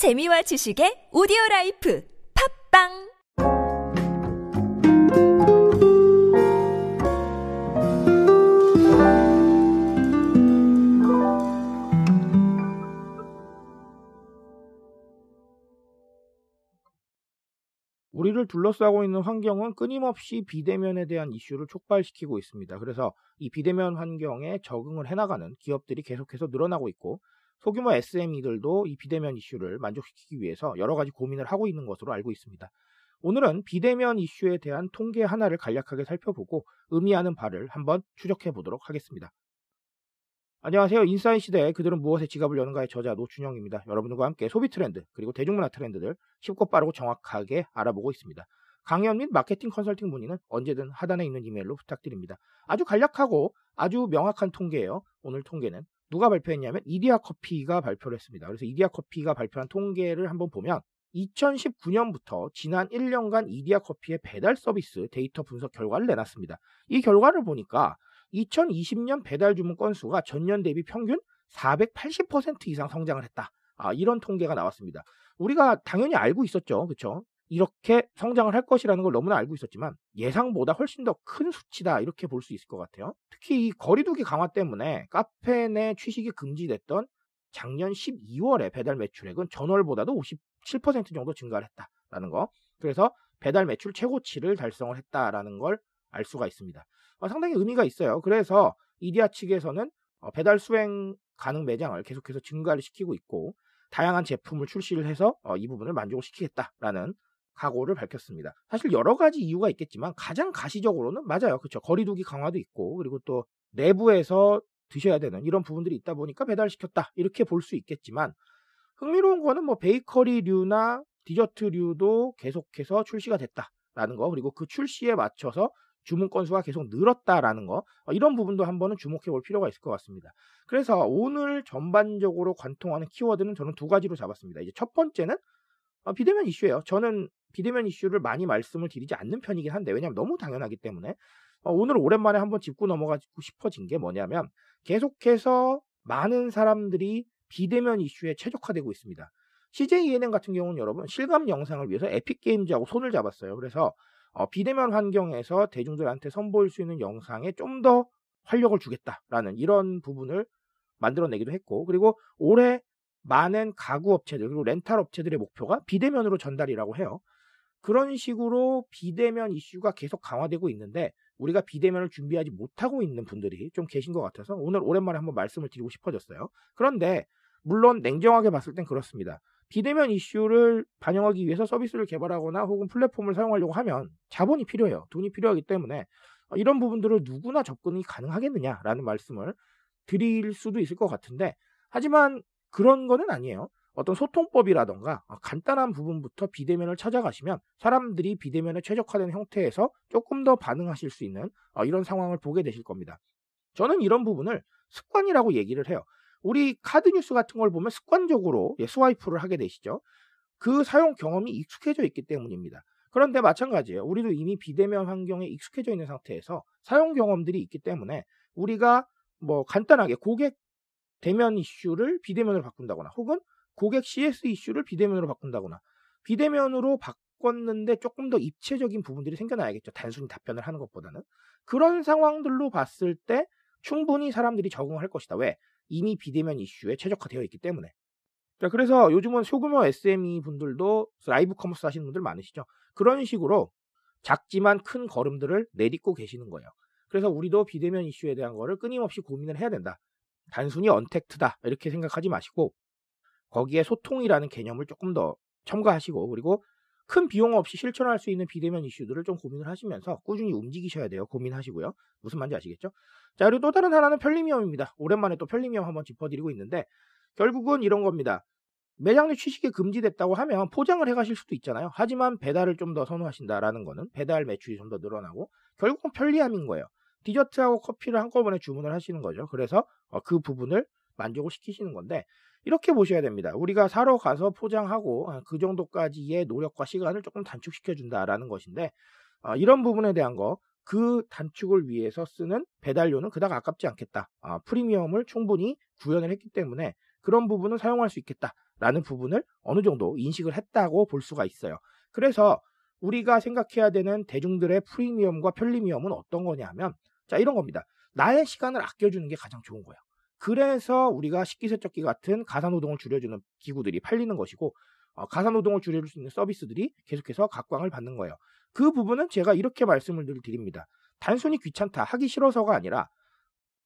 재미와 지식의 오디오 life 팟빵 우리를 둘러싸고 있는 환경은 끊임없이 비대면에 대한 이슈를 촉발시키고 있습니다. 그래서 이 비대면 환경에 적응을 해나가는 기업들이 계속해서 늘어나고 있고 소규모 SME들도 이 비대면 이슈를 만족시키기 위해서 여러 가지 고민을 하고 있는 것으로 알고 있습니다. 오늘은 비대면 이슈에 대한 통계 하나를 간략하게 살펴보고 의미하는 바를 한번 추적해 보도록 하겠습니다. 안녕하세요. 인사이 시대에 그들은 무엇에 지갑을 여는가의 저자 노준영입니다. 여러분들과 함께 소비 트렌드 그리고 대중문화 트렌드들 쉽고 빠르고 정확하게 알아보고 있습니다. 강연 및 마케팅 컨설팅 문의는 언제든 하단에 있는 이메일로 부탁드립니다. 아주 간략하고 아주 명확한 통계예요. 오늘 통계는 누가 발표했냐면 이디야 커피가 발표를 했습니다. 그래서 이디야 커피가 발표한 통계를 한번 보면 2019년부터 지난 1년간 이디야 커피의 배달 서비스 데이터 분석 결과를 내놨습니다. 이 결과를 보니까 2020년 배달 주문 건수가 전년 대비 평균 480% 이상 성장을 했다. 아, 이런 통계가 나왔습니다. 우리가 당연히 알고 있었죠. 그렇죠? 이렇게 성장을 할 것이라는 걸 너무나 알고 있었지만 예상보다 훨씬 더 큰 수치다 이렇게 볼 수 있을 것 같아요. 특히 이 거리두기 강화 때문에 카페 내 취식이 금지됐던 작년 12월에 배달 매출액은 전월보다도 57% 정도 증가를 했다라는 거. 그래서 배달 매출 최고치를 달성을 했다라는 걸 알 수가 있습니다. 어, 상당히 의미가 있어요. 그래서 이디야 측에서는 어, 배달 수행 가능 매장을 계속해서 증가를 시키고 있고 다양한 제품을 출시를 해서 어, 이 부분을 만족을 시키겠다라는 각오를 밝혔습니다. 사실 여러 가지 이유가 있겠지만 가장 가시적으로는 맞아요. 그렇죠. 거리두기 강화도 있고 그리고 또 내부에서 드셔야 되는 이런 부분들이 있다 보니까 배달시켰다 이렇게 볼 수 있겠지만 흥미로운 거는 뭐 베이커리류나 디저트류도 계속해서 출시가 됐다라는 거 그리고 그 출시에 맞춰서 주문 건수가 계속 늘었다라는 거 어, 이런 부분도 한번은 주목해 볼 필요가 있을 것 같습니다. 그래서 오늘 전반적으로 관통하는 키워드는 저는 두 가지로 잡았습니다. 이제 첫 번째는 어, 비대면 이슈예요. 저는 비대면 이슈를 많이 말씀을 드리지 않는 편이긴 한데 왜냐하면 너무 당연하기 때문에 어, 오늘 오랜만에 한번 짚고 넘어가고 싶어진 게 뭐냐면 계속해서 많은 사람들이 비대면 이슈에 최적화되고 있습니다. CJ ENM 같은 경우는 여러분 실감 영상을 위해서 에픽 게임즈하고 손을 잡았어요. 그래서 어, 비대면 환경에서 대중들한테 선보일 수 있는 영상에 좀 더 활력을 주겠다라는 이런 부분을 만들어내기도 했고 그리고 올해 많은 가구 업체들 그리고 렌탈 업체들의 목표가 비대면으로 전달이라고 해요. 그런 식으로 비대면 이슈가 계속 강화되고 있는데 우리가 비대면을 준비하지 못하고 있는 분들이 좀 계신 것 같아서 오늘 오랜만에 한번 말씀을 드리고 싶어졌어요. 그런데 물론 냉정하게 봤을 땐 그렇습니다. 비대면 이슈를 반영하기 위해서 서비스를 개발하거나 혹은 플랫폼을 사용하려고 하면 자본이 필요해요. 돈이 필요하기 때문에 이런 부분들을 누구나 접근이 가능하겠느냐라는 말씀을 드릴 수도 있을 것 같은데 하지만 그런 거는 아니에요. 어떤 소통법이라던가 간단한 부분부터 비대면을 찾아가시면 사람들이 비대면에 최적화된 형태에서 조금 더 반응하실 수 있는 이런 상황을 보게 되실 겁니다. 저는 이런 부분을 습관이라고 얘기를 해요. 우리 카드 뉴스 같은 걸 보면 습관적으로 예, 스와이프를 하게 되시죠. 그 사용 경험이 익숙해져 있기 때문입니다. 그런데 마찬가지예요. 우리도 이미 비대면 환경에 익숙해져 있는 상태에서 사용 경험들이 있기 때문에 우리가 뭐 간단하게 고객 대면 이슈를 비대면으로 바꾼다거나 혹은 고객 CS 이슈를 비대면으로 바꾼다거나 비대면으로 바꿨는데 조금 더 입체적인 부분들이 생겨나야겠죠. 단순히 답변을 하는 것보다는. 그런 상황들로 봤을 때 충분히 사람들이 적응할 것이다. 왜? 이미 비대면 이슈에 최적화되어 있기 때문에. 자, 그래서 요즘은 소규모 SME 분들도 live commerce 하시는 분들 많으시죠. 그런 식으로 작지만 큰 걸음들을 내딛고 계시는 거예요. 그래서 우리도 비대면 이슈에 대한 거를 끊임없이 고민을 해야 된다. 단순히 언택트다. 이렇게 생각하지 마시고 거기에 소통이라는 개념을 조금 더 첨가하시고 그리고 큰 비용 없이 실천할 수 있는 비대면 이슈들을 좀 고민을 하시면서 꾸준히 움직이셔야 돼요. 고민하시고요. 무슨 말인지 아시겠죠? 자, 그리고 또 다른 하나는 편리미엄입니다. 오랜만에 또 편리미엄 한번 짚어드리고 있는데 결국은 이런 겁니다. 매장 내 취식이 금지됐다고 하면 포장을 해 가실 수도 있잖아요. 하지만 배달을 좀 더 선호하신다라는 거는 배달 매출이 좀 더 늘어나고 결국은 편리함인 거예요. 디저트하고 커피를 한꺼번에 주문을 하시는 거죠. 그래서 어, 그 부분을 만족을 시키시는 건데 이렇게 보셔야 됩니다. 우리가 사러 가서 포장하고 아, 그 정도까지의 노력과 시간을 조금 단축시켜 준다라는 것인데 어, 이런 부분에 대한 거 그 단축을 위해서 쓰는 배달료는 그닥 아깝지 않겠다. 아, 프리미엄을 충분히 구현을 했기 때문에 그런 부분은 사용할 수 있겠다. 라는 부분을 어느 정도 인식을 했다고 볼 수가 있어요. 그래서 우리가 생각해야 되는 대중들의 프리미엄과 편리미엄은 어떤 거냐면 자 이런 겁니다. 나의 시간을 아껴주는 게 가장 좋은 거예요. 그래서 우리가 식기세척기 같은 가사노동을 줄여주는 기구들이 팔리는 것이고 어, 가사노동을 줄여줄 수 있는 서비스들이 계속해서 각광을 받는 거예요. 그 부분은 제가 이렇게 말씀을 늘 드립니다. 단순히 귀찮다, 하기 싫어서가 아니라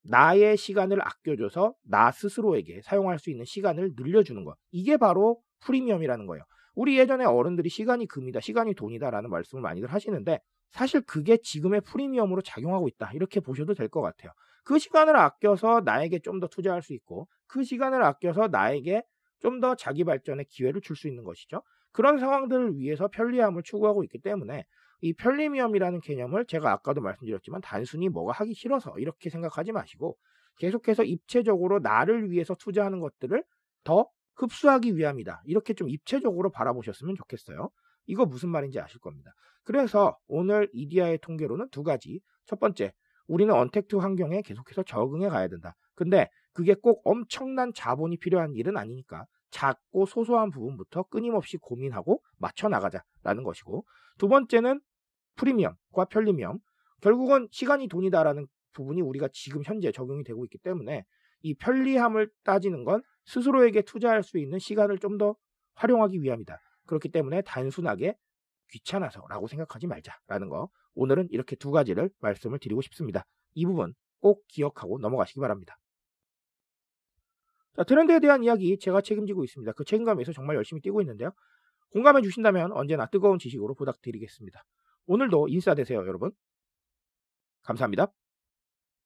나의 시간을 아껴줘서 나 스스로에게 사용할 수 있는 시간을 늘려주는 것. 이게 바로 프리미엄이라는 거예요. 우리 예전에 어른들이 시간이 금이다, 시간이 돈이다라는 말씀을 많이들 하시는데 사실 그게 지금의 프리미엄으로 작용하고 있다. 이렇게 보셔도 될 것 같아요. 그 시간을 아껴서 나에게 좀 더 투자할 수 있고 그 시간을 아껴서 나에게 좀 더 자기 발전의 기회를 줄 수 있는 것이죠. 그런 상황들을 위해서 편리함을 추구하고 있기 때문에 이 편리미엄이라는 개념을 제가 아까도 말씀드렸지만 단순히 뭐가 하기 싫어서 이렇게 생각하지 마시고 계속해서 입체적으로 나를 위해서 투자하는 것들을 더 흡수하기 위함이다. 이렇게 좀 입체적으로 바라보셨으면 좋겠어요. 이거 무슨 말인지 아실 겁니다. 그래서 오늘 이디아의 통계로는 두 가지. 첫 번째, 우리는 언택트 환경에 계속해서 적응해 가야 된다. 근데 그게 꼭 엄청난 자본이 필요한 일은 아니니까 작고 소소한 부분부터 끊임없이 고민하고 맞춰 나가자라는 것이고 두 번째는 프리미엄과 편리미엄 결국은 시간이 돈이다라는 부분이 우리가 지금 현재 적용이 되고 있기 때문에 이 편리함을 따지는 건 스스로에게 투자할 수 있는 시간을 좀 더 활용하기 위함이다. 그렇기 때문에 단순하게 귀찮아서라고 생각하지 말자라는 거. 오늘은 이렇게 두 가지를 말씀을 드리고 싶습니다. 이 부분 꼭 기억하고 넘어가시기 바랍니다. 자, 트렌드에 대한 이야기 제가 책임지고 있습니다. 그 책임감에서 정말 열심히 뛰고 있는데요. 공감해 주신다면 언제나 뜨거운 지식으로 부탁드리겠습니다. 오늘도 인싸 되세요, 여러분. 감사합니다.